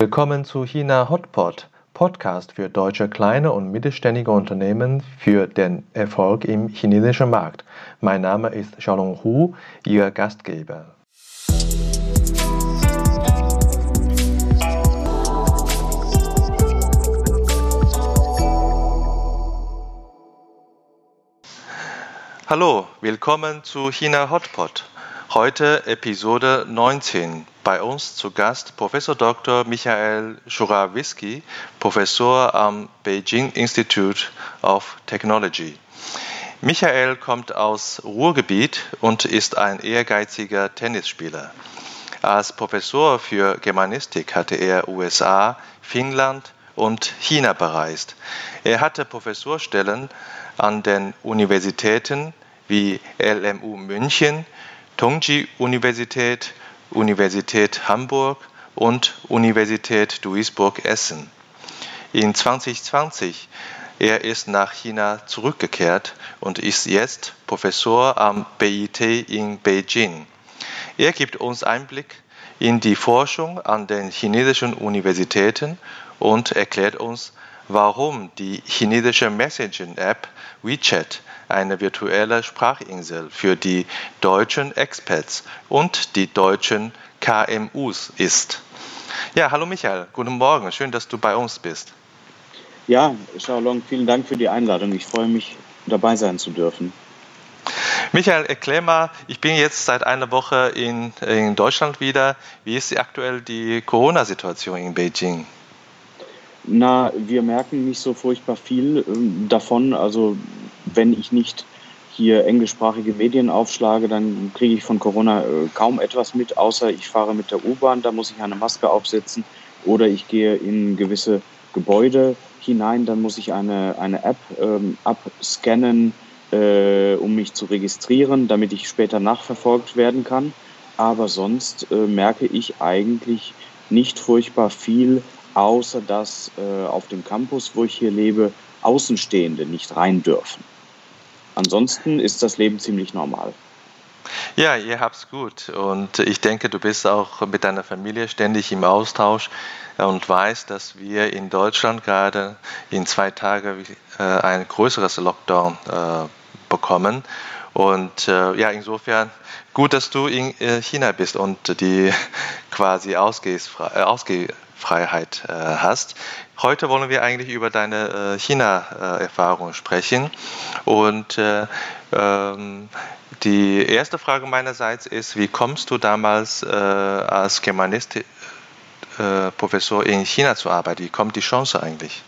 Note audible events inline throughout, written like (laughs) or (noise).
Willkommen zu China Hotpot, Podcast für deutsche kleine und mittelständige Unternehmen für den Erfolg im chinesischen Markt. Mein Name ist Xiaolong Hu, Ihr Gastgeber. Hallo, willkommen zu China Hotpot. Heute Episode 19. Bei uns zu Gast Professor Dr. Michael Schurawiski, Professor am Beijing Institute of Technology. Michael kommt aus Ruhrgebiet und ist ein ehrgeiziger Tennisspieler. Als Professor für Germanistik hatte er USA, Finnland und China bereist. Er hatte Professorstellen an den Universitäten wie LMU München, Tongji-Universität, Universität Hamburg und Universität Duisburg-Essen. In 2020 er ist nach China zurückgekehrt und ist jetzt Professor am BIT in Beijing. Er gibt uns Einblick in die Forschung an den chinesischen Universitäten und erklärt uns, warum die chinesische Messaging-App WeChat eine virtuelle Sprachinsel für die deutschen Expats und die deutschen KMUs ist. Ja, hallo Michael, guten Morgen, schön, dass du bei uns bist. Ja, Xiaolong, vielen Dank für die Einladung. Ich freue mich, dabei sein zu dürfen. Michael, erklär mal, ich bin jetzt seit einer Woche in, in Deutschland wieder. Wie ist aktuell die Corona-Situation in Beijing? Na, wir merken nicht so furchtbar viel ähm, davon. Also wenn ich nicht hier englischsprachige Medien aufschlage, dann kriege ich von Corona äh, kaum etwas mit, außer ich fahre mit der U-Bahn, da muss ich eine Maske aufsetzen oder ich gehe in gewisse Gebäude hinein, dann muss ich eine, eine App ähm, abscannen, äh, um mich zu registrieren, damit ich später nachverfolgt werden kann. Aber sonst äh, merke ich eigentlich nicht furchtbar viel, außer dass äh, auf dem Campus, wo ich hier lebe, Außenstehende nicht rein dürfen. Ansonsten ist das Leben ziemlich normal. Ja, ihr habt's gut und ich denke, du bist auch mit deiner Familie ständig im Austausch und weißt, dass wir in Deutschland gerade in zwei Tagen äh, ein größeres Lockdown äh, bekommen. Und äh, ja, insofern gut, dass du in China bist und die quasi Ausgehfreiheit hast. Heute wollen wir eigentlich über deine China-Erfahrung sprechen. Und ähm, die erste Frage meinerseits ist, wie kommst du damals äh, als Germanist äh, Professor in China zu arbeiten? Wie kommt die Chance eigentlich?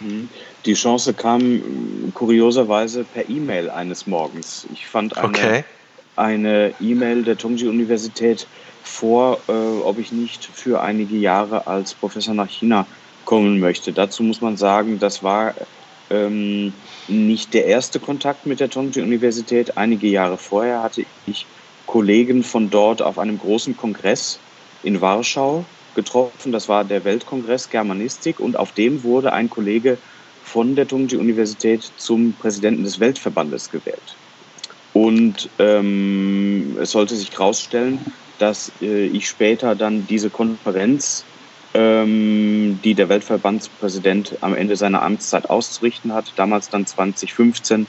Mhm. Die Chance kam kurioserweise per E-Mail eines Morgens. Ich fand eine eine E-Mail der Tongji-Universität vor, äh, ob ich nicht für einige Jahre als Professor nach China kommen möchte. Dazu muss man sagen, das war ähm, nicht der erste Kontakt mit der Tongji-Universität. Einige Jahre vorher hatte ich Kollegen von dort auf einem großen Kongress in Warschau getroffen. Das war der Weltkongress Germanistik und auf dem wurde ein Kollege von der Tongji-Universität zum Präsidenten des Weltverbandes gewählt. Und ähm, es sollte sich herausstellen, dass äh, ich später dann diese Konferenz ähm, die der Weltverbandspräsident am Ende seiner Amtszeit auszurichten hat, damals dann 2015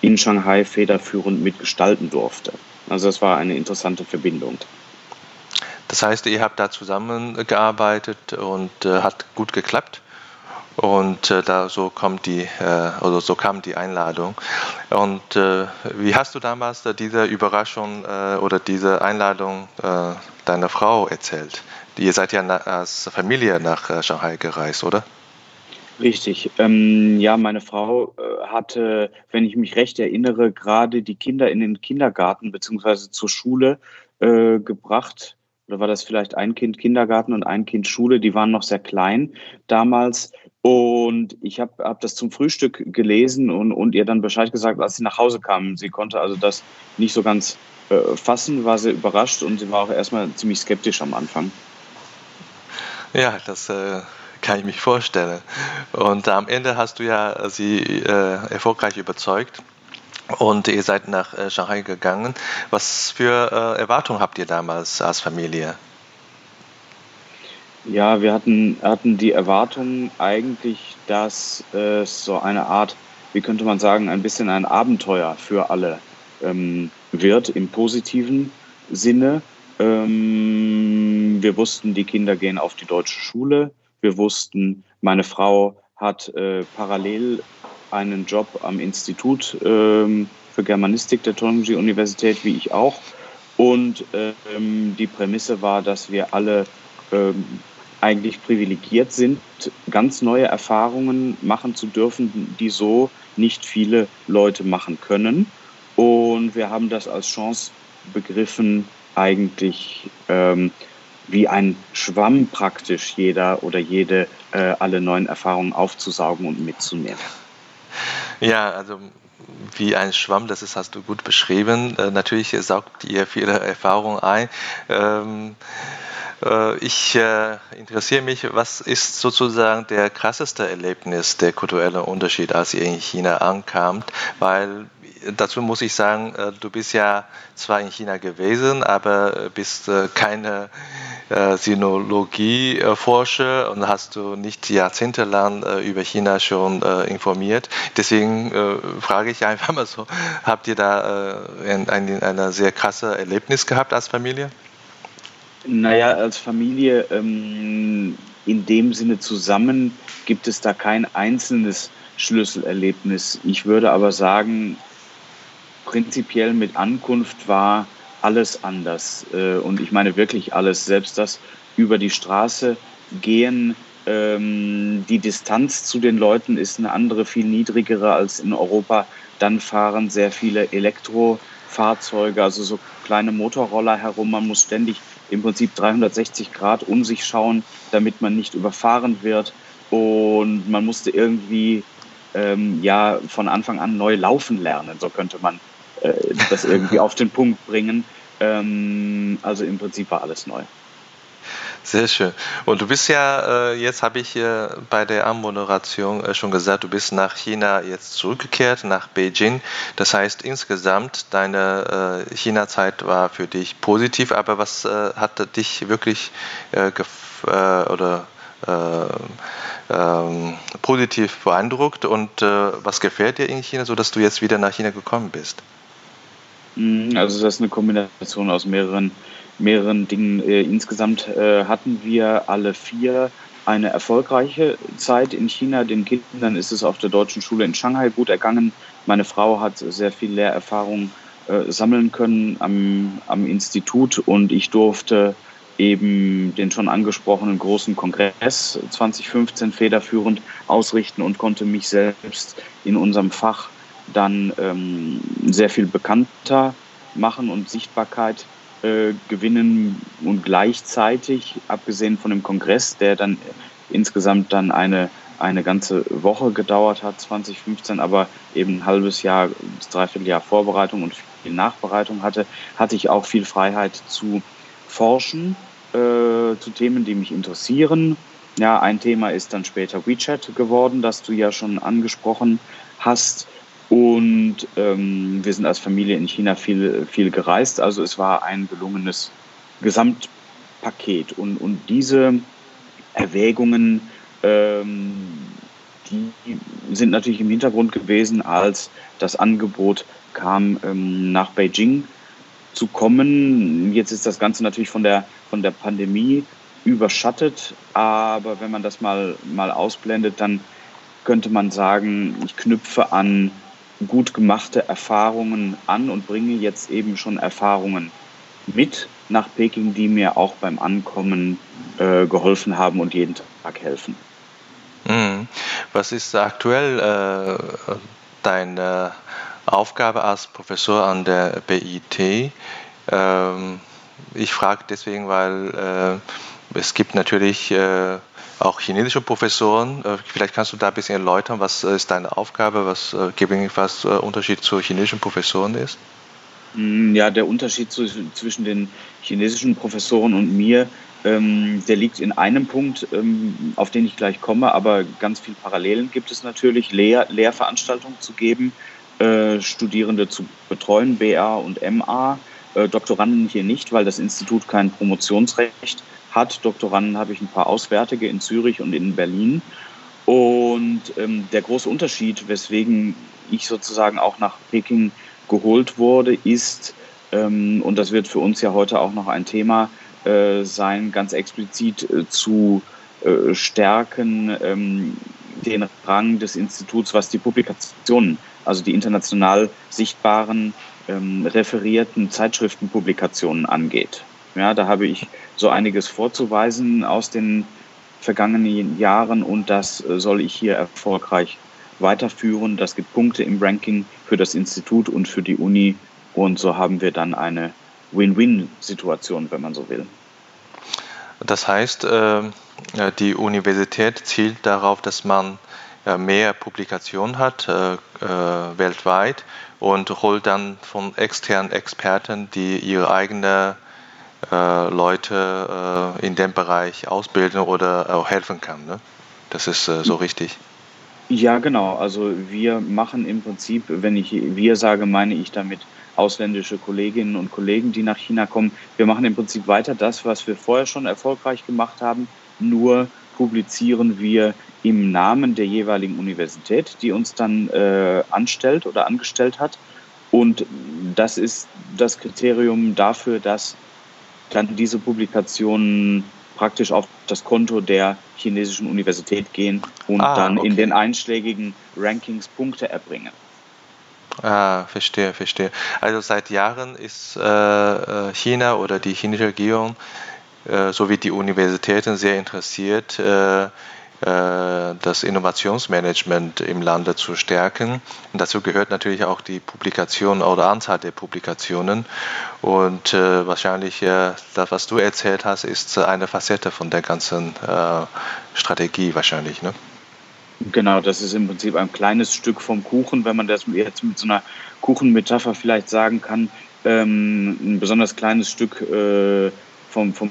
in Shanghai federführend mitgestalten durfte. Also das war eine interessante Verbindung. Das heißt, ihr habt da zusammengearbeitet und äh, hat gut geklappt. Und äh, da so kommt die, äh, oder so kam die Einladung. Und äh, wie hast du damals diese Überraschung äh, oder diese Einladung äh, deiner Frau erzählt? Ihr seid ja als Familie nach äh, Shanghai gereist, oder? Richtig. Ähm, ja, meine Frau hatte, wenn ich mich recht erinnere, gerade die Kinder in den Kindergarten bzw. zur Schule gebracht. Oder war das vielleicht ein Kind Kindergarten und ein Kind Schule? Die waren noch sehr klein damals. Und ich habe hab das zum Frühstück gelesen und, und ihr dann Bescheid gesagt, als sie nach Hause kamen. Sie konnte also das nicht so ganz äh, fassen, war sehr überrascht und sie war auch erstmal ziemlich skeptisch am Anfang. Ja, das äh, kann ich mich vorstellen. Und am Ende hast du ja sie äh, erfolgreich überzeugt. Und ihr seid nach äh, Shanghai gegangen. Was für äh, Erwartungen habt ihr damals als Familie? Ja, wir hatten, hatten die Erwartung eigentlich, dass es so eine Art, wie könnte man sagen, ein bisschen ein Abenteuer für alle ähm, wird im positiven Sinne. Ähm, wir wussten, die Kinder gehen auf die deutsche Schule. Wir wussten, meine Frau hat äh, parallel einen Job am Institut ähm, für Germanistik der Tonji Universität, wie ich auch. Und ähm, die Prämisse war, dass wir alle ähm, eigentlich privilegiert sind, ganz neue Erfahrungen machen zu dürfen, die so nicht viele Leute machen können. Und wir haben das als Chance begriffen, eigentlich ähm, wie ein Schwamm praktisch jeder oder jede äh, alle neuen Erfahrungen aufzusaugen und mitzunehmen. Ja, also wie ein Schwamm, das ist, hast du gut beschrieben. Äh, natürlich saugt ihr viele Erfahrungen ein. Ähm, äh, ich äh, interessiere mich, was ist sozusagen der krasseste Erlebnis, der kulturelle Unterschied, als ihr in China ankamt? Weil dazu muss ich sagen, äh, du bist ja zwar in China gewesen, aber bist äh, keine äh, Sinologie-Forscher und hast du nicht jahrzehntelang über China schon informiert. Deswegen frage ich einfach mal so, habt ihr da ein, ein, ein sehr krasses Erlebnis gehabt als Familie? Naja, als Familie ähm, in dem Sinne zusammen gibt es da kein einzelnes Schlüsselerlebnis. Ich würde aber sagen, prinzipiell mit Ankunft war alles anders. Äh, und ich meine wirklich alles. Selbst das über die Straße gehen, ähm, die Distanz zu den Leuten ist eine andere, viel niedrigere als in Europa. Dann fahren sehr viele Elektrofahrzeuge, also so kleine Motorroller herum. Man muss ständig im Prinzip 360 Grad um sich schauen, damit man nicht überfahren wird. Und man musste irgendwie ähm, ja von Anfang an neu laufen lernen, so könnte man äh, das irgendwie auf den Punkt bringen. Ähm, also im Prinzip war alles neu. Sehr schön. Und du bist ja, äh, jetzt habe ich äh, bei der Anmoderation äh, schon gesagt, du bist nach China jetzt zurückgekehrt, nach Beijing. Das heißt, insgesamt deine China-Zeit war für dich positiv, aber was hat dich wirklich oder ähm, positiv beeindruckt und was gefällt dir in China, sodass du jetzt wieder nach China gekommen bist? Mm, also das ist eine Kombination aus mehreren mehreren Dingen. Äh, insgesamt äh, hatten wir alle vier eine erfolgreiche Zeit in China. Den Kindern ist es auf der deutschen Schule in Shanghai gut ergangen. Meine Frau hat sehr viel Lehrerfahrung äh, sammeln können am, am Institut und ich durfte eben den schon angesprochenen großen Kongress 2015 federführend ausrichten und konnte mich selbst in unserem Fach dann ähm, sehr viel bekannter machen und Sichtbarkeit äh, gewinnen und gleichzeitig, abgesehen von dem Kongress, der dann insgesamt dann eine, eine ganze Woche gedauert hat, 2015, aber eben ein halbes Jahr dreiviertel Jahr Vorbereitung und viel Nachbereitung hatte, hatte ich auch viel Freiheit zu forschen äh, zu Themen, die mich interessieren. Ja, ein Thema ist dann später WeChat geworden, das du ja schon angesprochen hast. Und ähm, wir sind als Familie in China viel, viel gereist. Also es war ein gelungenes Gesamtpaket. Und, und diese Erwägungen, ähm, die sind natürlich im Hintergrund gewesen, als das Angebot kam, ähm, nach Beijing zu kommen. Jetzt ist das Ganze natürlich von der, von der Pandemie überschattet. Aber wenn man das mal, mal ausblendet, dann könnte man sagen, ich knüpfe an gut gemachte Erfahrungen an und bringe jetzt eben schon Erfahrungen mit nach Peking, die mir auch beim Ankommen äh, geholfen haben und jeden Tag helfen. Mhm. Was ist aktuell äh, deine Aufgabe als Professor an der BIT? Ähm, ich frage deswegen, weil äh, es gibt natürlich äh, auch chinesische Professoren. Äh, vielleicht kannst du da ein bisschen erläutern, was äh, ist deine Aufgabe, was äh, was Unterschied zu chinesischen Professoren ist? Mm, ja, der Unterschied zwischen den chinesischen Professoren und mir, ähm, der liegt in einem Punkt, ähm, auf den ich gleich komme, aber ganz viele Parallelen gibt es natürlich, Lehr Lehrveranstaltungen zu geben, Studierende zu betreuen, BA und MA, Doktoranden hier nicht, weil das Institut kein Promotionsrecht hat. Doktoranden habe ich ein paar Auswärtige in Zürich und in Berlin. Und ähm, der große Unterschied, weswegen ich sozusagen auch nach Peking geholt wurde, ist, ähm, und das wird für uns ja heute auch noch ein Thema äh, sein, ganz explizit äh, zu äh, stärken ähm, den Rang des Instituts, was die Publikationen, also die international sichtbaren ähm, referierten Zeitschriftenpublikationen angeht. Ja, da habe ich so einiges vorzuweisen aus den vergangenen Jahren und das äh, soll ich hier erfolgreich weiterführen. Das gibt Punkte im Ranking für das Institut und für die Uni und so haben wir dann eine Win-Win-Situation, wenn man so will. Das heißt, äh, die Universität zielt darauf, dass man mehr Publikationen hat äh, weltweit und holt dann von externen Experten, die ihre eigenen Leute in dem Bereich ausbilden oder auch helfen kann. Ne? Das ist so richtig. Ja, genau. Also wir machen im Prinzip, wenn ich wir sage, meine ich damit ausländische Kolleginnen und Kollegen, die nach China kommen. Wir machen im Prinzip weiter das, was wir vorher schon erfolgreich gemacht haben, nur publizieren wir im Namen der jeweiligen Universität, die uns dann äh, anstellt oder angestellt hat. Und das ist das Kriterium dafür, dass dann diese Publikationen praktisch auf das Konto der chinesischen Universität gehen und ah, dann okay. in den einschlägigen Rankings Punkte erbringen. Ah, verstehe, verstehe. Also seit Jahren ist äh, äh, China oder die chinesische Regierung äh, sowie die Universitäten sehr interessiert, äh, das Innovationsmanagement im Lande zu stärken. Und dazu gehört natürlich auch die Publikation oder Anzahl der Publikationen. Und äh, wahrscheinlich äh, das, was du erzählt hast, ist eine Facette von der ganzen äh, Strategie wahrscheinlich. Ne? Genau, das ist im Prinzip ein kleines Stück vom Kuchen, wenn man das jetzt mit so einer Kuchenmetapher vielleicht sagen kann. Ähm, ein besonders kleines Stück äh, vom, vom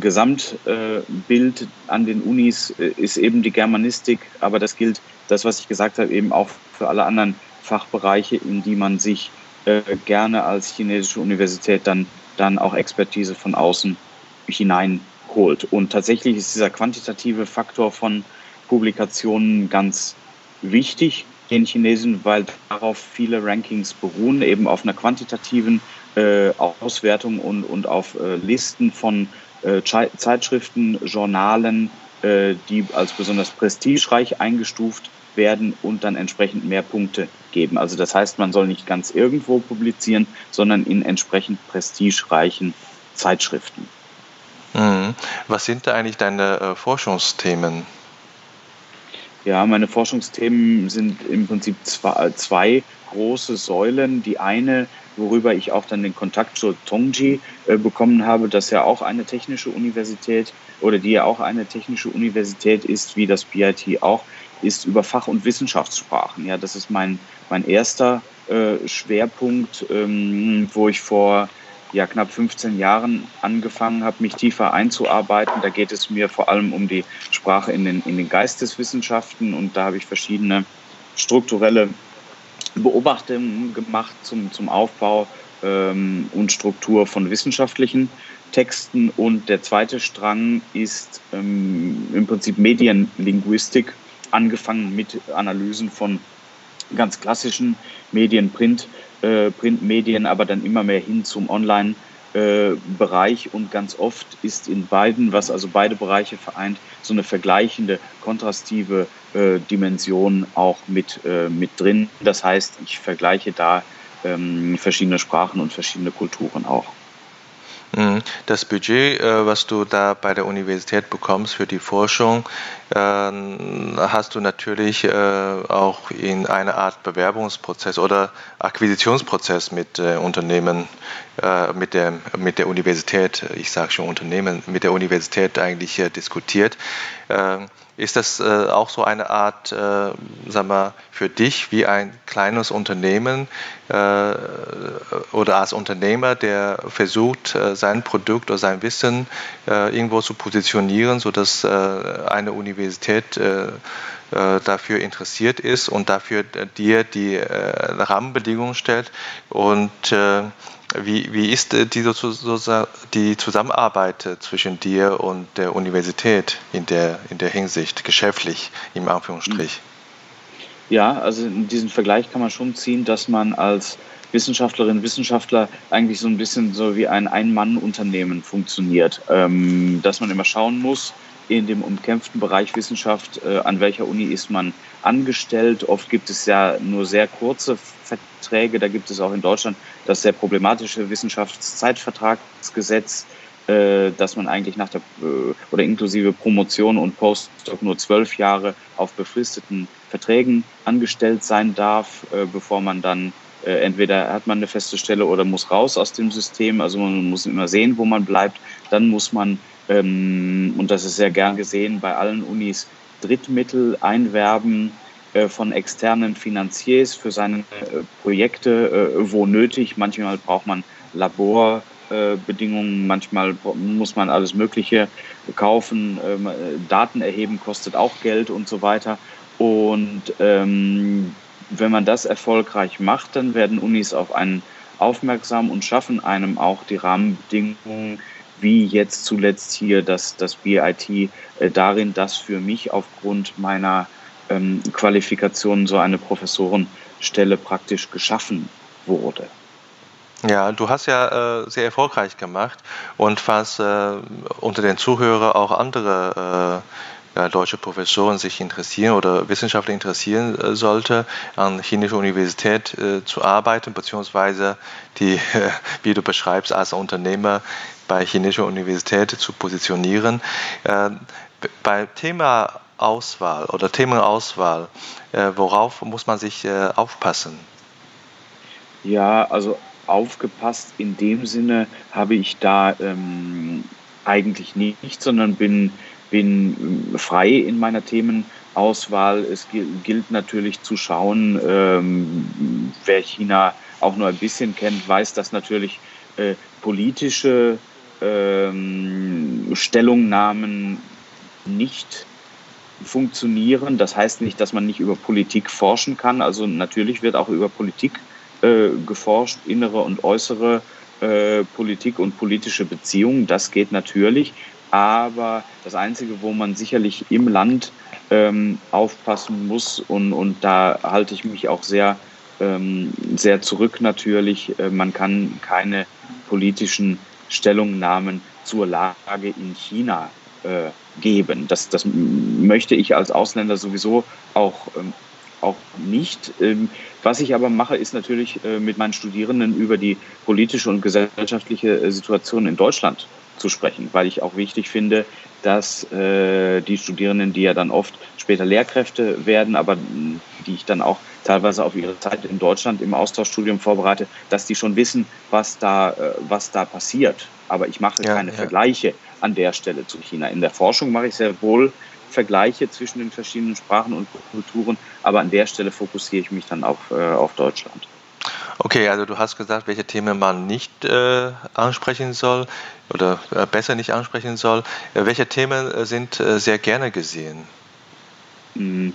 Gesamtbild äh, an den Unis äh, ist eben die Germanistik, aber das gilt, das, was ich gesagt habe, eben auch für alle anderen Fachbereiche, in die man sich äh, gerne als chinesische Universität dann, dann auch Expertise von außen hineinholt. Und tatsächlich ist dieser quantitative Faktor von Publikationen ganz wichtig den Chinesen, weil darauf viele Rankings beruhen, eben auf einer quantitativen äh, Auswertung und, und auf äh, Listen von äh, Zeitschriften, Journalen, äh, die als besonders prestigereich eingestuft werden und dann entsprechend mehr Punkte geben. Also das heißt, man soll nicht ganz irgendwo publizieren, sondern in entsprechend prestigereichen Zeitschriften. Mhm. Was sind da eigentlich deine äh, Forschungsthemen? Ja, meine Forschungsthemen sind im Prinzip zwei, zwei große Säulen. Die eine, worüber ich auch dann den Kontakt zur Tongji äh, bekommen habe, das ja auch eine technische Universität oder die ja auch eine technische Universität ist, wie das BIT auch, ist über Fach- und Wissenschaftssprachen. Ja, das ist mein, mein erster äh, Schwerpunkt, ähm, wo ich vor ja, knapp 15 Jahren angefangen habe, mich tiefer einzuarbeiten. Da geht es mir vor allem um die Sprache in den, in den Geisteswissenschaften und da habe ich verschiedene strukturelle Beobachtungen gemacht zum, zum Aufbau ähm, und Struktur von wissenschaftlichen Texten. Und der zweite Strang ist ähm, im Prinzip Medienlinguistik, angefangen mit Analysen von ganz klassischen Medien, Print, äh, Printmedien, aber dann immer mehr hin zum Online. Bereich und ganz oft ist in beiden, was also beide Bereiche vereint, so eine vergleichende, kontrastive äh, Dimension auch mit, äh, mit drin. Das heißt, ich vergleiche da ähm, verschiedene Sprachen und verschiedene Kulturen auch. Mhm. Das Budget, äh, was du da bei der Universität bekommst für die Forschung, hast du natürlich äh, auch in einer Art Bewerbungsprozess oder Akquisitionsprozess mit äh, Unternehmen, mit der, mit der Universität, ich sage schon Unternehmen, mit der Universität eigentlich diskutiert. Ähm, ist das äh, auch so eine Art, äh, sag mal, für dich wie ein kleines Unternehmen äh, oder als Unternehmer, der versucht, äh, sein Produkt oder sein Wissen äh, irgendwo zu positionieren, sodass äh, eine Universität dafür interessiert ist und dafür dir die Rahmenbedingungen stellt und wie, wie ist die, die Zusammenarbeit zwischen dir und der Universität in der, in der Hinsicht, geschäftlich im Anführungsstrich? Ja, also in diesen Vergleich kann man schon ziehen, dass man als Wissenschaftlerin, Wissenschaftler eigentlich so ein bisschen so wie ein Ein-Mann-Unternehmen funktioniert. Ähm, dass man immer schauen muss, in dem umkämpften Bereich Wissenschaft, äh, an welcher Uni ist man angestellt. Oft gibt es ja nur sehr kurze Verträge. Da gibt es auch in Deutschland das sehr problematische Wissenschaftszeitvertragsgesetz, äh, dass man eigentlich nach der äh, oder inklusive Promotion und Postdoc nur zwölf Jahre auf befristeten Verträgen angestellt sein darf, äh, bevor man dann äh, entweder hat man eine feste Stelle oder muss raus aus dem System. Also man muss immer sehen, wo man bleibt. Dann muss man, ähm, und das ist sehr gern gesehen bei allen Unis, Drittmittel einwerben äh, von externen Finanziers für seine äh, Projekte, äh, wo nötig. Manchmal braucht man Laborbedingungen, manchmal muss man alles Mögliche kaufen. Ähm, Daten erheben kostet auch Geld und so weiter. Und ähm, wenn man das erfolgreich macht, dann werden Unis auf einen aufmerksam und schaffen einem auch die Rahmenbedingungen, wie jetzt zuletzt hier das, das BIT, äh, darin, dass für mich aufgrund meiner ähm, Qualifikation so eine Professorenstelle praktisch geschaffen wurde. Ja, du hast ja äh, sehr erfolgreich gemacht und falls äh, unter den Zuhörern auch andere äh, ja, deutsche Professoren sich interessieren oder Wissenschaftler interessieren äh, sollte, an chinesischer Universität äh, zu arbeiten, beziehungsweise die, äh, (laughs) wie du beschreibst, als Unternehmer bei chinesischer Universität zu positionieren. Äh, bei Thema Auswahl oder Themenauswahl, äh, worauf muss man sich äh, aufpassen? Ja, also aufgepasst in dem Sinne habe ich da ähm, eigentlich nicht, sondern bin bin frei in meiner Themenauswahl. Es gilt natürlich zu schauen, ähm, wer China auch nur ein bisschen kennt, weiß, dass natürlich äh, politische ähm, Stellungnahmen nicht funktionieren. Das heißt nicht, dass man nicht über Politik forschen kann. Also natürlich wird auch über Politik äh, geforscht, innere und äußere äh, Politik und politische Beziehungen. Das geht natürlich. Aber das Einzige, wo man sicherlich im Land ähm, aufpassen muss, und, und da halte ich mich auch sehr, ähm, sehr zurück natürlich, äh, man kann keine politischen Stellungnahmen zur Lage in China äh, geben. Das, das möchte ich als Ausländer sowieso auch, ähm, auch nicht. Ähm, was ich aber mache, ist natürlich äh, mit meinen Studierenden über die politische und gesellschaftliche äh, Situation in Deutschland zu sprechen, weil ich auch wichtig finde, dass äh, die Studierenden, die ja dann oft später Lehrkräfte werden, aber die ich dann auch teilweise auf ihre Zeit in Deutschland im Austauschstudium vorbereite, dass die schon wissen, was da, äh, was da passiert. Aber ich mache ja, keine ja. Vergleiche an der Stelle zu China. In der Forschung mache ich sehr wohl Vergleiche zwischen den verschiedenen Sprachen und Kulturen, aber an der Stelle fokussiere ich mich dann auf, äh, auf Deutschland. Okay, also du hast gesagt, welche Themen man nicht äh, ansprechen soll oder äh, besser nicht ansprechen soll. Äh, welche Themen äh, sind äh, sehr gerne gesehen? Hm,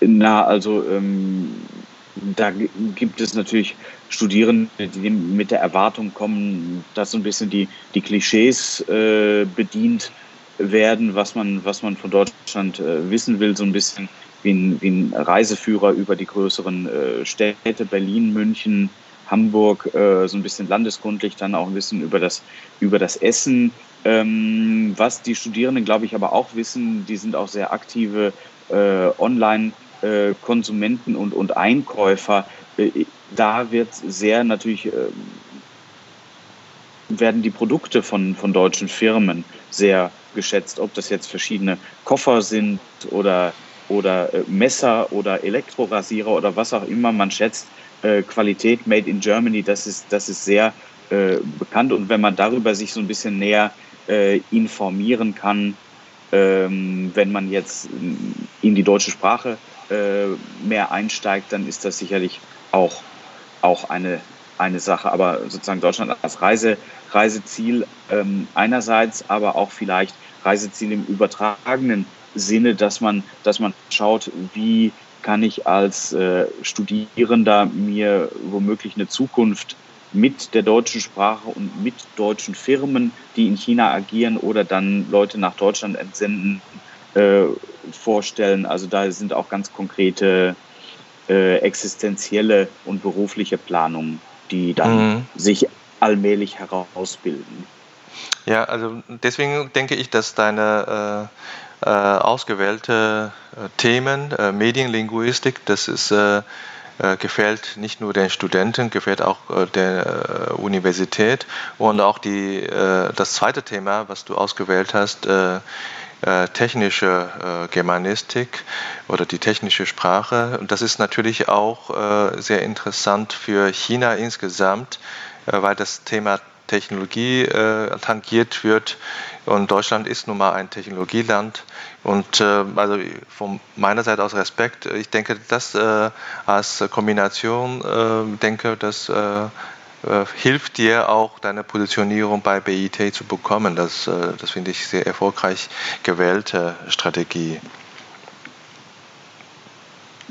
na, also ähm, da gibt es natürlich Studierende, die mit der Erwartung kommen, dass so ein bisschen die, die Klischees äh, bedient werden, was man, was man von Deutschland wissen will, so ein bisschen wie ein, wie ein Reiseführer über die größeren äh, Städte, Berlin, München, Hamburg, äh, so ein bisschen landeskundlich, dann auch ein bisschen über das, über das Essen. Ähm, was die Studierenden, glaube ich, aber auch wissen, die sind auch sehr aktive äh, Online-Konsumenten und, und Einkäufer. Äh, da wird sehr natürlich, äh, werden die Produkte von, von deutschen Firmen sehr geschätzt, ob das jetzt verschiedene Koffer sind oder oder äh, Messer oder Elektrorasierer oder was auch immer man schätzt, äh, Qualität made in Germany, das ist, das ist sehr äh, bekannt. Und wenn man darüber sich so ein bisschen näher äh, informieren kann, ähm, wenn man jetzt in die deutsche Sprache äh, mehr einsteigt, dann ist das sicherlich auch, auch eine, eine Sache. Aber sozusagen Deutschland als Reise, Reiseziel ähm, einerseits, aber auch vielleicht Reiseziel im übertragenen Sinne, dass man, dass man schaut, wie kann ich als äh, Studierender mir womöglich eine Zukunft mit der deutschen Sprache und mit deutschen Firmen, die in China agieren oder dann Leute nach Deutschland entsenden, äh, vorstellen. Also da sind auch ganz konkrete äh, existenzielle und berufliche Planungen, die dann mhm. sich allmählich herausbilden. Ja, also deswegen denke ich, dass deine äh, äh, ausgewählte äh, Themen, äh, Medienlinguistik, das ist äh, äh, gefällt nicht nur den Studenten, gefällt auch der Universität und auch die, das zweite Thema, was du ausgewählt hast, technische Germanistik oder die technische Sprache. Und das ist natürlich auch sehr interessant für China insgesamt, weil das Thema Technologie äh, tangiert wird. Und Deutschland ist nun mal ein Technologieland. Und äh, also von meiner Seite aus Respekt. Ich denke, das äh, als Kombination, äh, denke, das äh, äh, hilft dir auch deine Positionierung bei BIT zu bekommen. Das, das finde ich sehr erfolgreich gewählte Strategie.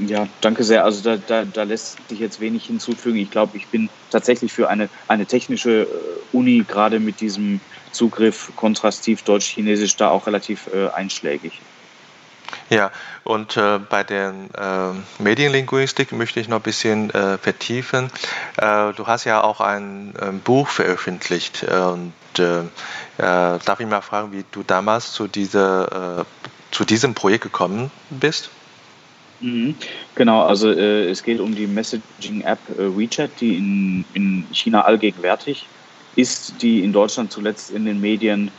Ja, danke sehr. Also da, da, da lässt sich jetzt wenig hinzufügen. Ich glaube, ich bin tatsächlich für eine, eine technische äh, Uni gerade mit diesem Zugriff kontrastiv Deutsch-Chinesisch da auch relativ äh, einschlägig. Ja, und äh, bei der äh, Medienlinguistik möchte ich noch ein bisschen äh, vertiefen. Äh, du hast ja auch ein ähm, Buch veröffentlicht und darf ich mal fragen, wie du damals zu, dieser, zu diesem Projekt gekommen bist? Mhm. Genau, also äh, es geht um die Messaging-App äh, WeChat, die in, in China allgegenwärtig ist, die in Deutschland zuletzt in den Medien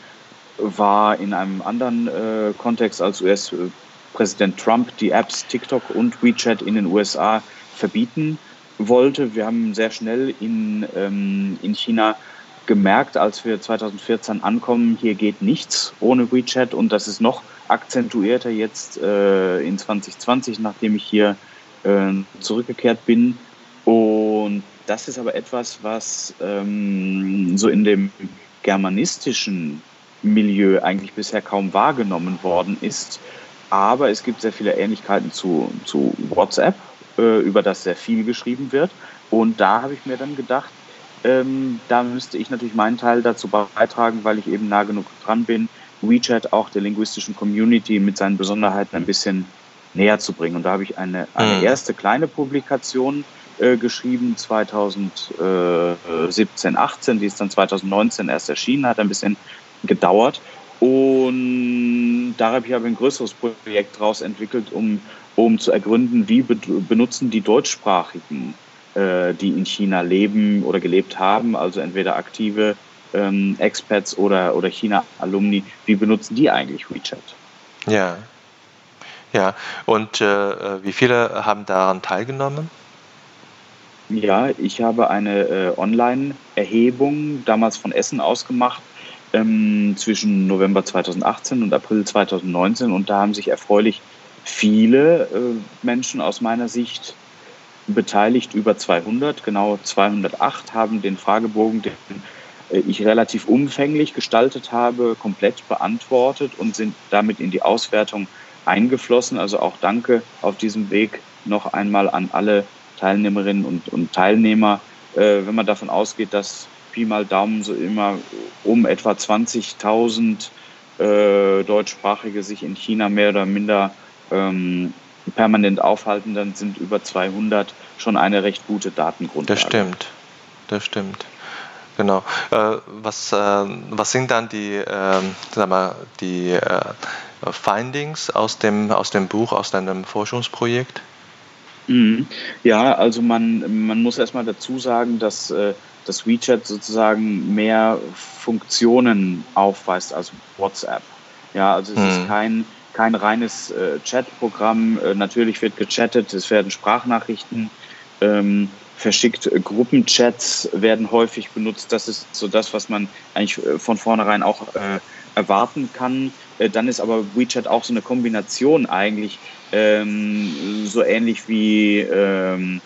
war, in einem anderen äh, Kontext als US-Präsident Trump die Apps TikTok und WeChat in den USA verbieten wollte. Wir haben sehr schnell in, ähm, in China gemerkt, als wir 2014 ankommen, hier geht nichts ohne WeChat und das ist noch akzentuierter jetzt äh, in 2020, nachdem ich hier äh, zurückgekehrt bin. Und das ist aber etwas, was ähm, so in dem germanistischen Milieu eigentlich bisher kaum wahrgenommen worden ist. Aber es gibt sehr viele Ähnlichkeiten zu, zu WhatsApp, äh, über das sehr viel geschrieben wird. Und da habe ich mir dann gedacht, ähm, da müsste ich natürlich meinen Teil dazu beitragen, weil ich eben nah genug dran bin, WeChat auch der linguistischen Community mit seinen Besonderheiten ein bisschen näher zu bringen. Und da habe ich eine, eine mhm. erste kleine Publikation äh, geschrieben, 2017, 18, die ist dann 2019 erst erschienen, hat ein bisschen gedauert. Und da habe ich aber ein größeres Projekt daraus entwickelt, um, um zu ergründen, wie be benutzen die deutschsprachigen, äh, die in China leben oder gelebt haben, also entweder aktive ähm, Expats oder, oder China-Alumni, wie benutzen die eigentlich WeChat? Ja, ja. Und äh, wie viele haben daran teilgenommen? Ja, ich habe eine äh, Online-Erhebung damals von Essen ausgemacht ähm, zwischen November 2018 und April 2019 und da haben sich erfreulich viele äh, Menschen aus meiner Sicht beteiligt, über 200, genau 208 haben den Fragebogen, den äh, ich relativ umfänglich gestaltet habe, komplett beantwortet und sind damit in die Auswertung eingeflossen. Also auch danke auf diesem Weg noch einmal an alle Teilnehmerinnen und, und Teilnehmer. Äh, wenn man davon ausgeht, dass Pi mal Daumen so immer um etwa 20.000 äh, Deutschsprachige sich in China mehr oder minder ähm, permanent aufhalten, dann sind über 200 schon eine recht gute Datengrundlage. Das stimmt, das stimmt. Genau. Äh, was, äh, was sind dann die, äh, sag mal, die äh, Findings aus dem, aus dem Buch, aus deinem Forschungsprojekt? Mhm. Ja, also man, man muss erstmal dazu sagen, dass äh, das WeChat sozusagen mehr Funktionen aufweist als WhatsApp. Ja, also es mhm. ist kein, kein reines äh, Chatprogramm. natürlich wird gechattet, es werden Sprachnachrichten ähm, verschickt. Gruppenchats werden häufig benutzt. Das ist so das, was man eigentlich äh, von vornherein auch äh, erwarten kann. Äh, dann ist aber WeChat auch so eine Kombination eigentlich, ähm, so ähnlich wie ähm,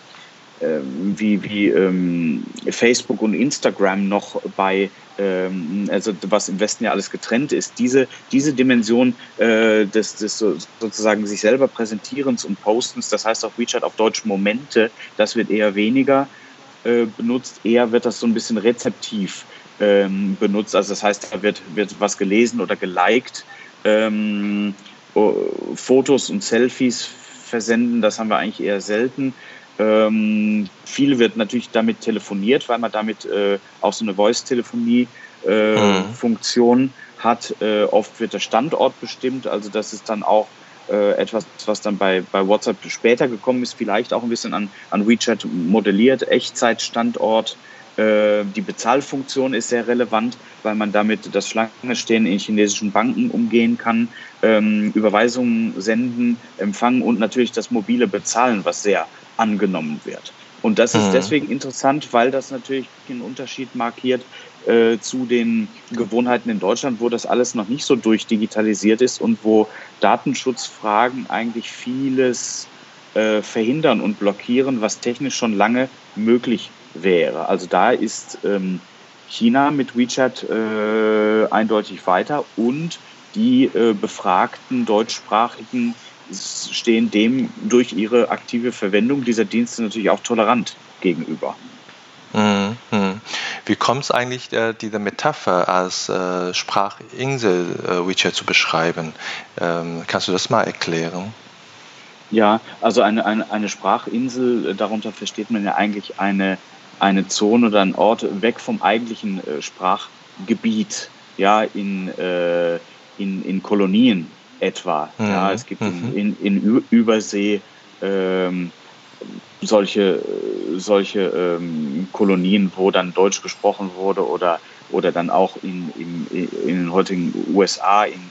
wie, wie ähm, Facebook und Instagram noch bei, ähm, also was im Westen ja alles getrennt ist, diese, diese Dimension äh, des, des sozusagen sich selber Präsentierens und Postens, das heißt auf WeChat auf Deutsch Momente, das wird eher weniger äh, benutzt. Eher wird das so ein bisschen rezeptiv ähm, benutzt. Also das heißt, da wird, wird was gelesen oder geliked. Ähm, Fotos und Selfies versenden, das haben wir eigentlich eher selten. Ähm, viel wird natürlich damit telefoniert, weil man damit äh, auch so eine Voice-Telefonie-Funktion äh, mhm. hat. Äh, oft wird der Standort bestimmt, also das ist dann auch äh, etwas, was dann bei, bei WhatsApp später gekommen ist, vielleicht auch ein bisschen an, an WeChat modelliert, Echtzeitstandort. Äh, die Bezahlfunktion ist sehr relevant, weil man damit das Schlangestehen in chinesischen Banken umgehen kann, ähm, Überweisungen senden, empfangen und natürlich das mobile Bezahlen, was sehr angenommen wird. Und das ist mhm. deswegen interessant, weil das natürlich einen Unterschied markiert äh, zu den Gewohnheiten in Deutschland, wo das alles noch nicht so durchdigitalisiert ist und wo Datenschutzfragen eigentlich vieles äh, verhindern und blockieren, was technisch schon lange möglich wäre. Also da ist ähm, China mit WeChat äh, eindeutig weiter und die äh, befragten deutschsprachigen stehen dem durch ihre aktive Verwendung dieser Dienste natürlich auch tolerant gegenüber. Mhm. Wie kommt es eigentlich, äh, diese Metapher als äh, Sprachinsel äh, WeChat zu beschreiben? Ähm, kannst du das mal erklären? Ja, also eine, eine, eine Sprachinsel, äh, darunter versteht man ja eigentlich eine, eine Zone oder ein Ort weg vom eigentlichen äh, Sprachgebiet, ja, in, äh, in, in Kolonien etwa. Mhm. Ja, es gibt in, mhm. in, in Übersee ähm, solche, solche ähm, Kolonien, wo dann Deutsch gesprochen wurde oder, oder dann auch in, in, in den heutigen USA, in, in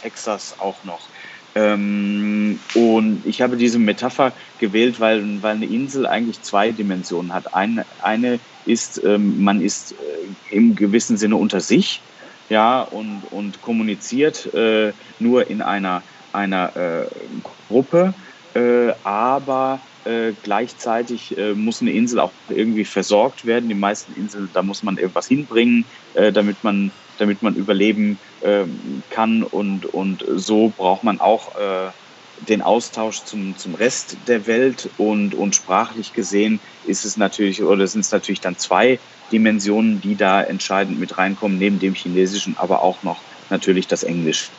Texas auch noch. Ähm, und ich habe diese Metapher gewählt, weil, weil eine Insel eigentlich zwei Dimensionen hat. Eine, eine ist, ähm, man ist äh, im gewissen Sinne unter sich, ja, und, und kommuniziert äh, nur in einer, einer äh, Gruppe, äh, aber äh, gleichzeitig äh, muss eine Insel auch irgendwie versorgt werden. Die meisten Inseln, da muss man irgendwas hinbringen, äh, damit man damit man überleben ähm, kann und und so braucht man auch den Austausch zum, zum Rest der Welt und, und sprachlich gesehen ist es natürlich oder sind es natürlich dann zwei Dimensionen, die da entscheidend mit reinkommen, neben dem Chinesischen, aber auch noch natürlich das Englische.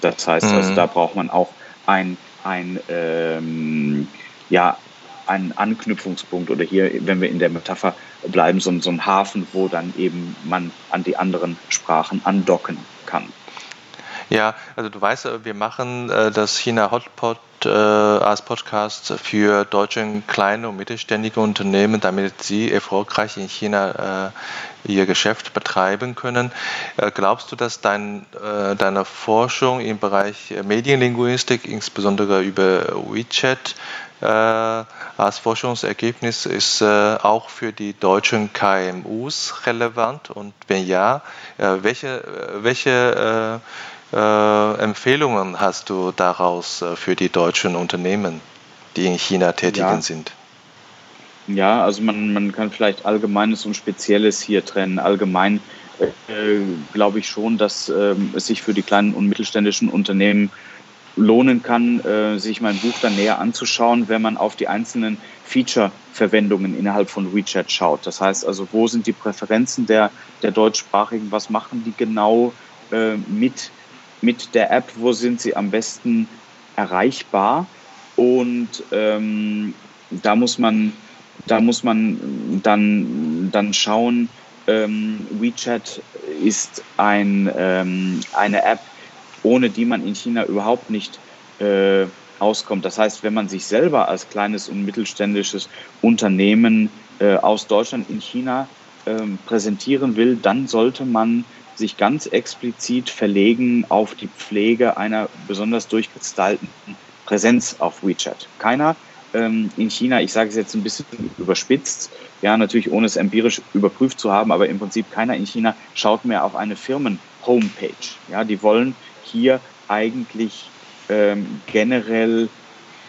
Das heißt, also mhm. also da braucht man auch ein, ein ähm, ja, einen Anknüpfungspunkt oder hier, wenn wir in der Metapher bleiben, so, so ein Hafen, wo dann eben man an die anderen Sprachen andocken kann. Ja, also du weißt, wir machen äh, das China Hotpot äh, als Podcast für deutsche kleine und mittelständige Unternehmen, damit sie erfolgreich in China äh, ihr Geschäft betreiben können. Äh, glaubst du, dass dein, äh, deine Forschung im Bereich Medienlinguistik, insbesondere über WeChat, äh, als Forschungsergebnis ist äh, auch für die deutschen KMUs relevant? Und wenn ja, welche, welche Empfehlungen hast du daraus für die deutschen Unternehmen, die in China tätig ja. sind? Ja, also man, man kann vielleicht Allgemeines und Spezielles hier trennen. Allgemein äh, glaube ich schon, dass äh, es sich für die kleinen und mittelständischen Unternehmen lohnen kann, äh, sich mein Buch dann näher anzuschauen, wenn man auf die einzelnen Feature-Verwendungen innerhalb von WeChat schaut. Das heißt also, wo sind die Präferenzen der, der deutschsprachigen, was machen die genau äh, mit, mit der App, wo sind sie am besten erreichbar und ähm, da muss man da muss man dann, dann schauen, ähm, WeChat ist ein, ähm, eine App, ohne die man in China überhaupt nicht äh, auskommt. Das heißt, wenn man sich selber als kleines und mittelständisches Unternehmen äh, aus Deutschland in China äh, präsentieren will, dann sollte man sich ganz explizit verlegen auf die Pflege einer besonders durchgestylten Präsenz auf WeChat. Keiner ähm, in China, ich sage es jetzt ein bisschen überspitzt, ja, natürlich ohne es empirisch überprüft zu haben, aber im Prinzip keiner in China schaut mehr auf eine Firmen-Homepage. Ja, die wollen hier eigentlich ähm, generell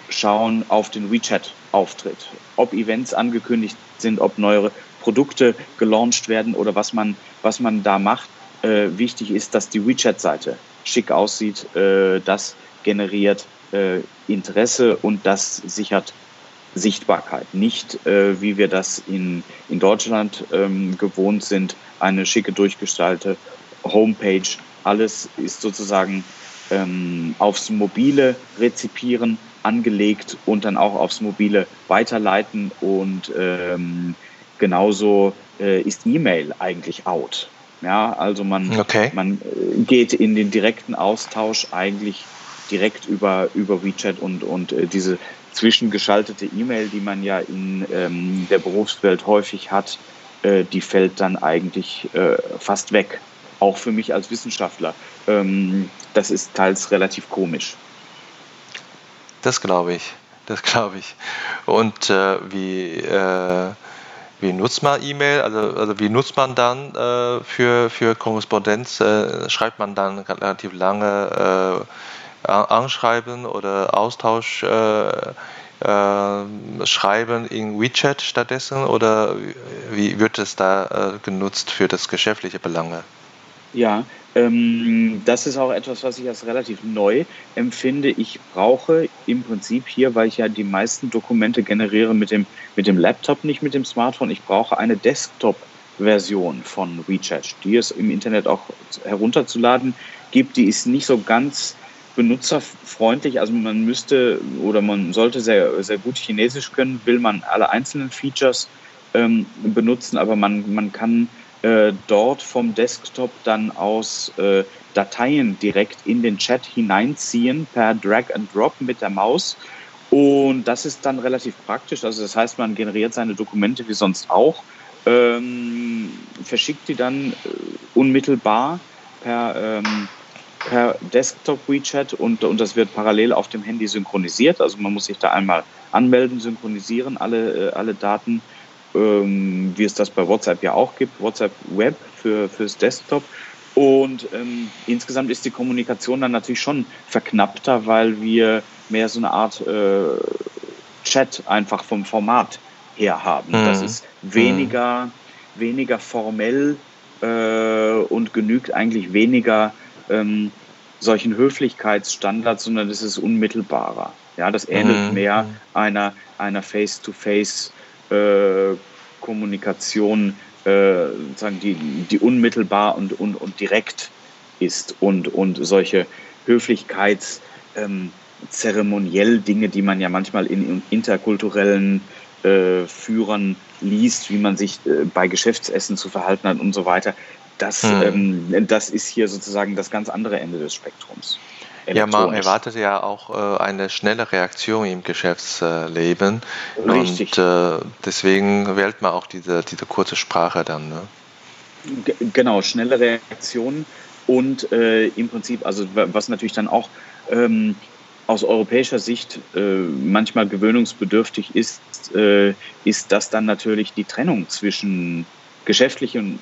schauen auf den WeChat-Auftritt. Ob Events angekündigt sind, ob neue Produkte gelauncht werden oder was man, was man da macht. Äh, wichtig ist, dass die WeChat-Seite schick aussieht. Äh, das generiert äh, Interesse und das sichert Sichtbarkeit, nicht äh, wie wir das in, in Deutschland ähm, gewohnt sind, eine schicke durchgestaltete Homepage. Alles ist sozusagen ähm, aufs mobile Rezipieren angelegt und dann auch aufs mobile weiterleiten und ähm, genauso äh, ist E-Mail eigentlich out. Ja, also man, okay. man äh, geht in den direkten Austausch eigentlich direkt über, über WeChat und, und äh, diese zwischengeschaltete E-Mail, die man ja in ähm, der Berufswelt häufig hat, äh, die fällt dann eigentlich äh, fast weg. Auch für mich als Wissenschaftler. Ähm, das ist teils relativ komisch. Das glaube ich. Das glaube ich. Und äh, wie, äh, wie nutzt man E-Mail? Also, also wie nutzt man dann äh, für, für Korrespondenz? Äh, schreibt man dann relativ lange äh, Anschreiben oder Austausch äh, schreiben in WeChat stattdessen oder wie wird es da genutzt für das geschäftliche Belange? Ja, ähm, das ist auch etwas, was ich als relativ neu empfinde. Ich brauche im Prinzip hier, weil ich ja die meisten Dokumente generiere mit dem, mit dem Laptop, nicht mit dem Smartphone, ich brauche eine Desktop-Version von WeChat, die es im Internet auch herunterzuladen gibt. Die ist nicht so ganz benutzerfreundlich. Also man müsste oder man sollte sehr, sehr gut Chinesisch können, will man alle einzelnen Features ähm, benutzen, aber man, man kann äh, dort vom Desktop dann aus äh, Dateien direkt in den Chat hineinziehen per Drag and Drop mit der Maus. Und das ist dann relativ praktisch. Also das heißt, man generiert seine Dokumente wie sonst auch, ähm, verschickt die dann äh, unmittelbar per, ähm, per Desktop WeChat und, und das wird parallel auf dem Handy synchronisiert. Also man muss sich da einmal anmelden, synchronisieren, alle, äh, alle Daten ähm, wie es das bei WhatsApp ja auch gibt, WhatsApp Web für, fürs Desktop. Und ähm, insgesamt ist die Kommunikation dann natürlich schon verknappter, weil wir mehr so eine Art äh, Chat einfach vom Format her haben. Mhm. Das ist weniger, mhm. weniger formell äh, und genügt eigentlich weniger ähm, solchen Höflichkeitsstandards, sondern es ist unmittelbarer. Ja, das ähnelt mhm. mehr einer, einer Face-to-Face- äh, Kommunikation äh, sozusagen die, die unmittelbar und, und, und direkt ist und, und solche Höflichkeits- ähm, zeremoniell Dinge, die man ja manchmal in interkulturellen äh, Führern liest, wie man sich äh, bei Geschäftsessen zu verhalten hat und so weiter. Das, hm. ähm, das ist hier sozusagen das ganz andere Ende des Spektrums. Ja, man erwartet ja auch äh, eine schnelle Reaktion im Geschäftsleben. Richtig. Und äh, deswegen wählt man auch diese, diese kurze Sprache dann. Ne? Genau, schnelle Reaktion und äh, im Prinzip, also was natürlich dann auch ähm, aus europäischer Sicht äh, manchmal gewöhnungsbedürftig ist, äh, ist, dass dann natürlich die Trennung zwischen geschäftlichen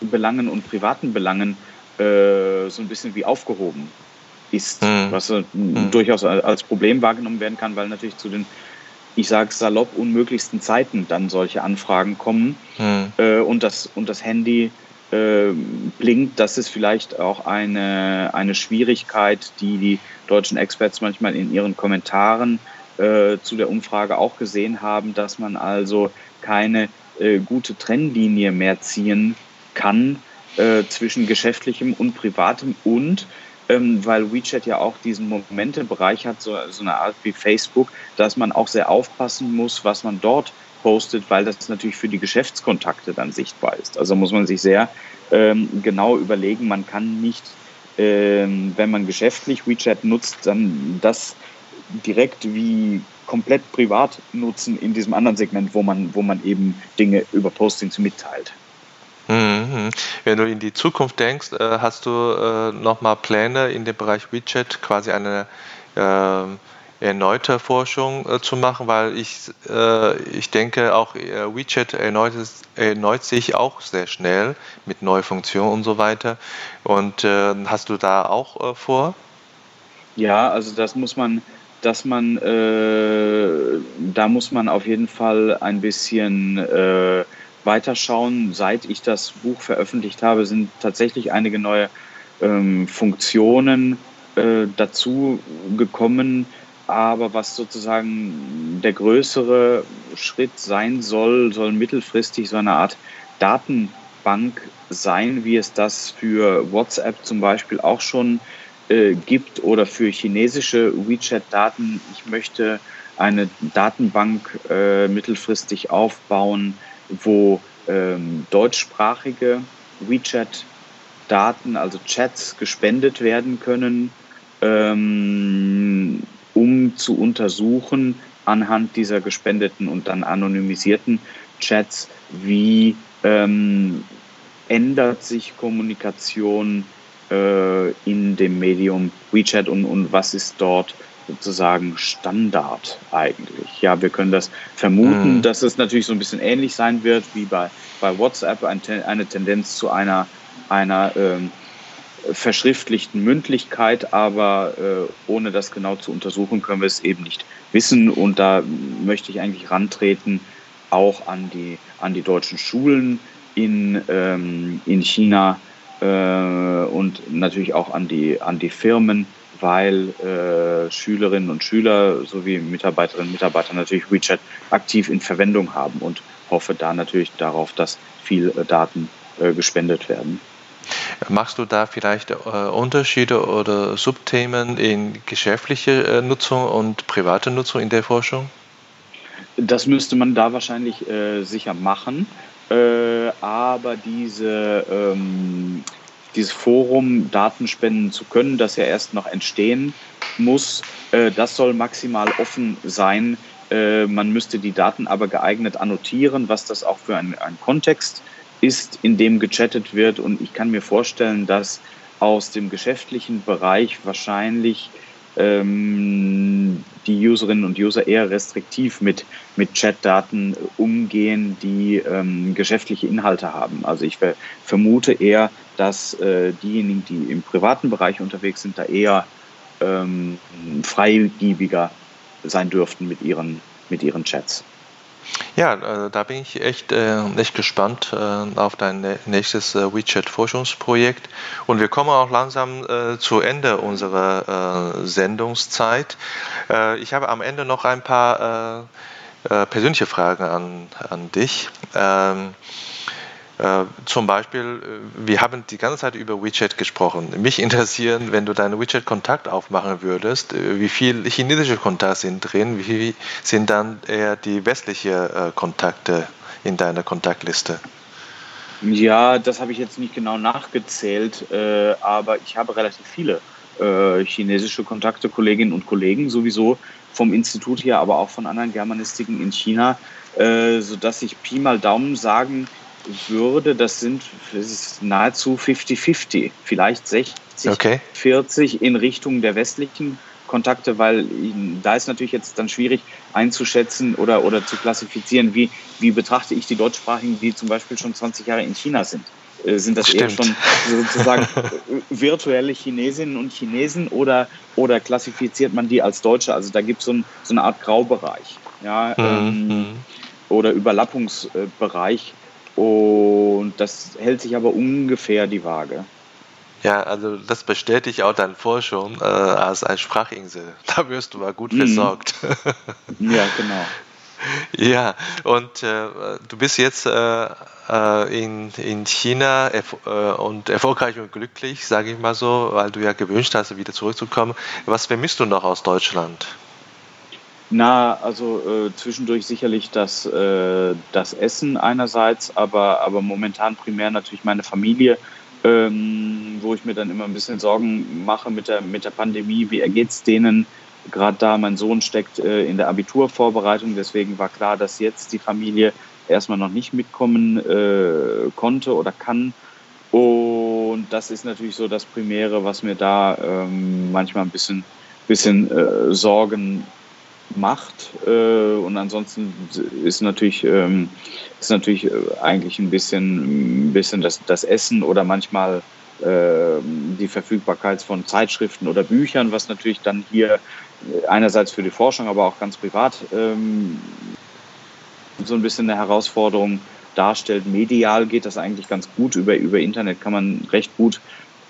Belangen und privaten Belangen äh, so ein bisschen wie aufgehoben ist, mhm. was mhm. durchaus als Problem wahrgenommen werden kann, weil natürlich zu den, ich sage salopp, unmöglichsten Zeiten dann solche Anfragen kommen mhm. äh, und, das, und das Handy äh, blinkt. Das ist vielleicht auch eine, eine Schwierigkeit, die die deutschen Experts manchmal in ihren Kommentaren äh, zu der Umfrage auch gesehen haben, dass man also keine äh, gute Trennlinie mehr ziehen kann äh, zwischen geschäftlichem und privatem und ähm, weil WeChat ja auch diesen Momente-Bereich hat, so, so eine Art wie Facebook, dass man auch sehr aufpassen muss, was man dort postet, weil das natürlich für die Geschäftskontakte dann sichtbar ist. Also muss man sich sehr ähm, genau überlegen, man kann nicht, ähm, wenn man geschäftlich WeChat nutzt, dann das direkt wie komplett privat nutzen in diesem anderen Segment, wo man, wo man eben Dinge über Postings mitteilt. Mhm. Wenn du in die Zukunft denkst, äh, hast du äh, nochmal Pläne in dem Bereich WeChat quasi eine äh, erneute Forschung zu machen, weil ich, ich denke auch äh, WeChat erneut, erneut sich auch sehr schnell mit neuen Funktionen und so weiter. Und hast du da auch vor? Ja, also das muss man, dass man, da muss man auf jeden Fall ein bisschen weiterschauen. Seit ich das Buch veröffentlicht habe, sind tatsächlich einige neue ähm, Funktionen äh, dazu gekommen. Aber was sozusagen der größere Schritt sein soll, soll mittelfristig so eine Art Datenbank sein, wie es das für WhatsApp zum Beispiel auch schon äh, gibt oder für chinesische WeChat-Daten. Ich möchte eine Datenbank äh, mittelfristig aufbauen, wo ähm, deutschsprachige WeChat-Daten, also Chats, gespendet werden können, ähm, um zu untersuchen anhand dieser gespendeten und dann anonymisierten Chats, wie ähm, ändert sich Kommunikation äh, in dem Medium WeChat und, und was ist dort sozusagen Standard eigentlich. Ja, wir können das vermuten, mhm. dass es natürlich so ein bisschen ähnlich sein wird wie bei, bei WhatsApp, ein, eine Tendenz zu einer, einer ähm, verschriftlichten Mündlichkeit, aber äh, ohne das genau zu untersuchen, können wir es eben nicht wissen. Und da möchte ich eigentlich rantreten, auch an die, an die deutschen Schulen in, ähm, in China äh, und natürlich auch an die, an die Firmen, weil äh, Schülerinnen und Schüler sowie Mitarbeiterinnen und Mitarbeiter natürlich WeChat aktiv in Verwendung haben und hoffe da natürlich darauf, dass viel äh, Daten äh, gespendet werden. Machst du da vielleicht äh, Unterschiede oder Subthemen in geschäftliche äh, Nutzung und private Nutzung in der Forschung? Das müsste man da wahrscheinlich äh, sicher machen. Aber diese, ähm, dieses Forum Daten spenden zu können, das ja erst noch entstehen muss, äh, das soll maximal offen sein. Äh, man müsste die Daten aber geeignet annotieren, was das auch für ein, ein Kontext ist, in dem gechattet wird. Und ich kann mir vorstellen, dass aus dem geschäftlichen Bereich wahrscheinlich ähm, die Userinnen und User eher restriktiv mit, mit Chatdaten umgehen, die ähm, geschäftliche Inhalte haben. Also ich vermute eher, dass äh, diejenigen, die im privaten Bereich unterwegs sind, da eher ähm, freigiebiger sein dürften mit ihren, mit ihren Chats. Ja, äh, da bin ich echt, äh, echt gespannt äh, auf dein nächstes WeChat-Forschungsprojekt. Und wir kommen auch langsam zu Ende unserer Sendungszeit. ich habe am Ende noch ein paar persönliche Fragen an, an dich. Äh, zum Beispiel, äh, wir haben die ganze Zeit über WeChat gesprochen. Mich interessieren, wenn du deinen WeChat-Kontakt aufmachen würdest, äh, wie viele chinesische Kontakte sind drin, wie viel sind dann eher die westlichen Kontakte in deiner Kontaktliste? Ja, das habe ich jetzt nicht genau nachgezählt, aber ich habe relativ viele chinesische Kontakte, Kolleginnen und Kollegen sowieso vom Institut hier, aber auch von anderen Germanistiken in China, sodass ich Pi mal Daumen sagen würde, das sind das nahezu 50-50, vielleicht 60, okay. 40 in Richtung der westlichen Kontakte, weil da ist natürlich jetzt dann schwierig einzuschätzen oder, oder zu klassifizieren, wie, wie betrachte ich die Deutschsprachigen, die zum Beispiel schon 20 Jahre in China sind. Äh, sind das Stimmt. eher schon (laughs) sozusagen virtuelle Chinesinnen und Chinesen oder, oder klassifiziert man die als Deutsche? Also da gibt es so, ein, so eine Art Graubereich ja, mhm. ähm, mhm. oder Überlappungsbereich. Und das hält sich aber ungefähr die Waage. Ja, also das bestätigt auch deine Forschung äh, als eine Sprachinsel. (laughs) Da wirst du mal gut mhm. versorgt. (laughs) Ja, genau. (laughs) Ja, und äh, du bist jetzt äh, äh in, in China erf äh, und erfolgreich und glücklich, sage ich mal so, weil du ja gewünscht hast, wieder zurückzukommen. Was vermisst du noch aus Deutschland? Na, also äh, zwischendurch sicherlich das, äh, das Essen einerseits, aber, aber momentan primär natürlich meine Familie, ähm, wo ich mir dann immer ein bisschen Sorgen mache mit der, mit der Pandemie. Wie ergeht's denen? Gerade da, mein Sohn steckt äh, in der Abiturvorbereitung, deswegen war klar, dass jetzt die Familie erstmal noch nicht mitkommen äh, konnte oder kann. Und das ist natürlich so das Primäre, was mir da ähm, manchmal ein bisschen, bisschen äh, Sorgen macht. Äh, und ansonsten ist natürlich, ähm, ist natürlich äh, eigentlich ein bisschen, ein bisschen das, das Essen oder manchmal äh, die Verfügbarkeit von Zeitschriften oder Büchern, was natürlich dann hier einerseits für die Forschung, aber auch ganz privat ähm, so ein bisschen eine Herausforderung darstellt. Medial geht das eigentlich ganz gut. Über, über Internet kann man recht gut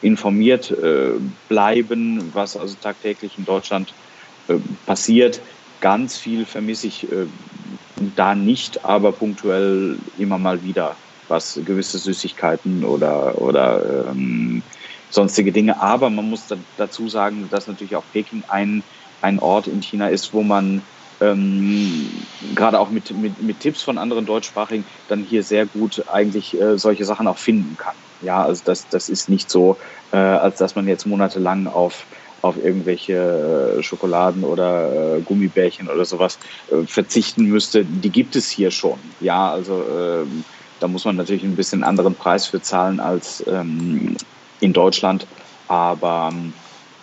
informiert äh, bleiben, was also tagtäglich in Deutschland äh, passiert. Ganz viel vermisse ich äh, da nicht, aber punktuell immer mal wieder was gewisse Süßigkeiten oder, oder ähm, sonstige Dinge. Aber man muss da, dazu sagen, dass natürlich auch Peking ein, ein Ort in China ist, wo man ähm, gerade auch mit, mit, mit Tipps von anderen Deutschsprachigen dann hier sehr gut eigentlich äh, solche Sachen auch finden kann. Ja, also das, das ist nicht so, äh, als dass man jetzt monatelang auf auf irgendwelche äh, Schokoladen oder äh, Gummibärchen oder sowas äh, verzichten müsste, die gibt es hier schon. Ja, also ähm, da muss man natürlich ein bisschen anderen Preis für zahlen als ähm, in Deutschland, aber,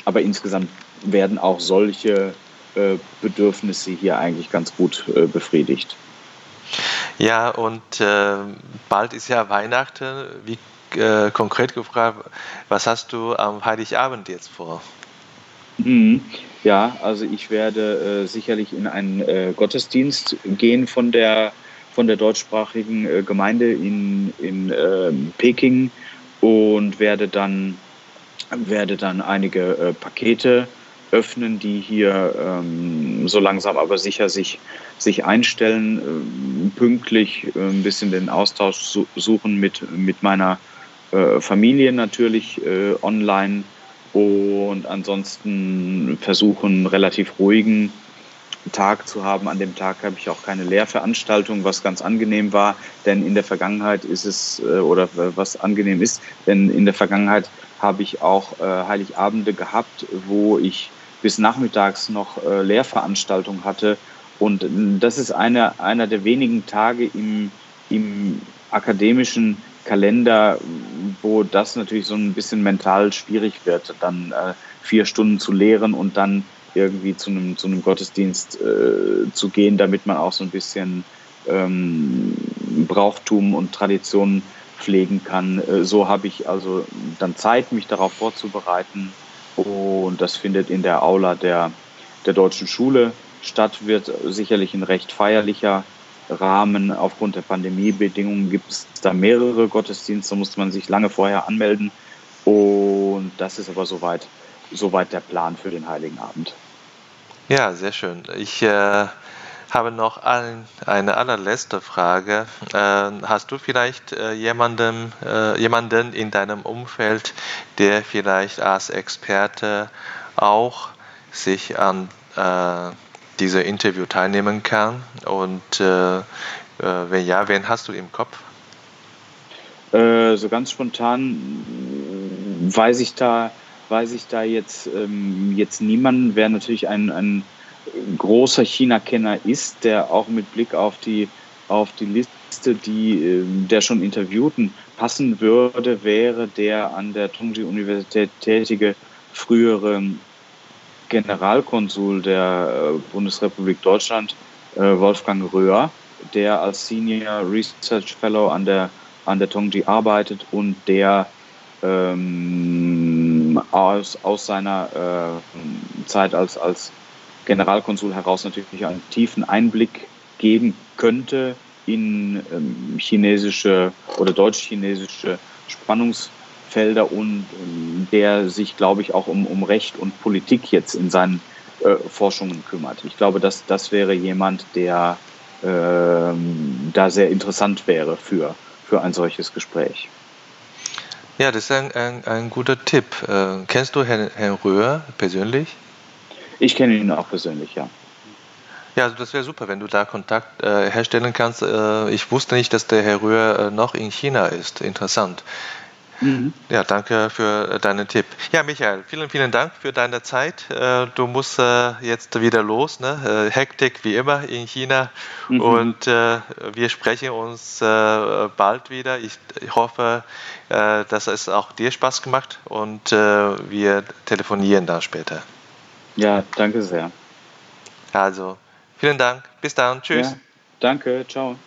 aber insgesamt werden auch solche äh, Bedürfnisse hier eigentlich ganz gut äh, befriedigt. Ja, und äh, bald ist ja Weihnachten. Wie äh, konkret gefragt, was hast du am Heiligabend jetzt vor? Mhm. Ja, also ich werde äh, sicherlich in einen äh, Gottesdienst gehen von der, von der deutschsprachigen äh, Gemeinde in, in ähm, Peking und werde dann, werde dann einige äh, Pakete öffnen, die hier ähm, so langsam aber sicher sich, sich einstellen, ähm, pünktlich äh, ein bisschen den Austausch su suchen mit, mit meiner äh, Familie natürlich online und ansonsten versuchen, relativ ruhigen Tag zu haben. An dem Tag habe ich auch keine Lehrveranstaltung, was ganz angenehm war, denn in der Vergangenheit ist es, äh, oder was angenehm ist, denn in der Vergangenheit habe ich auch äh, Heiligabende gehabt, wo ich bis nachmittags noch äh, Lehrveranstaltungen hatte. Und das ist einer, einer der wenigen Tage im, im akademischen Kalender, wo das natürlich so ein bisschen mental schwierig wird, dann äh, vier Stunden zu lehren und dann irgendwie zu einem, zu einem Gottesdienst äh, zu gehen, damit man auch so ein bisschen ähm, Brauchtum und Tradition pflegen kann. Äh, so habe ich also dann Zeit, mich darauf vorzubereiten. Und das findet in der Aula der, der deutschen Schule statt, wird sicherlich ein recht feierlicher Rahmen. Aufgrund der Pandemiebedingungen gibt es da mehrere Gottesdienste, da muss man sich lange vorher anmelden. Und das ist aber soweit, soweit der Plan für den Heiligen Abend. Ja, sehr schön. Ich äh, habe noch ein, eine allerletzte Frage. Äh, hast du vielleicht äh, jemanden, äh, jemanden in deinem Umfeld, der vielleicht als Experte auch sich an äh, diese Interview teilnehmen kann? Und äh, äh, wenn ja, wen hast du im Kopf? Äh, so ganz spontan weiß ich da, weiß ich da jetzt, ähm, jetzt niemanden. Wer natürlich ein, ein großer China-Kenner ist, der auch mit Blick auf die, auf die Liste, die äh, der schon Interviewten passen würde, wäre der an der Tongji-Universität tätige frühere Generalkonsul der äh, Bundesrepublik Deutschland, äh, Wolfgang Röhr, der als Senior Research Fellow an der, an der Tongji arbeitet und der ähm, aus, aus seiner äh, Zeit als, als Generalkonsul heraus natürlich einen tiefen Einblick geben könnte in ähm, chinesische oder deutsch-chinesische Spannungs- Felder und ähm, der sich, glaube ich, auch um, um Recht und Politik jetzt in seinen äh, Forschungen kümmert. Ich glaube, dass das wäre jemand, der äh, da sehr interessant wäre für, für ein solches Gespräch. Ja, das ist ein, ein, ein guter Tipp. Äh, kennst du Herrn, Herrn Röhr persönlich? Ich kenne ihn auch persönlich, ja. Ja, also das wäre super, wenn du da Kontakt äh, herstellen kannst. Äh, ich wusste nicht, dass der Herr Röhr äh, noch in China ist. Interessant. Mhm. Ja, danke für äh, deinen Tipp. Ja, Michael, vielen, vielen Dank für deine Zeit. Äh, du musst äh, jetzt wieder los, ne? Hektik wie immer in China. Mhm. Und wir sprechen uns bald wieder. Ich, hoffe, dass es auch dir Spaß gemacht und wir telefonieren dann später. Ja, danke sehr. Also, vielen Dank. Bis dann. Tschüss. Ja, danke. Ciao.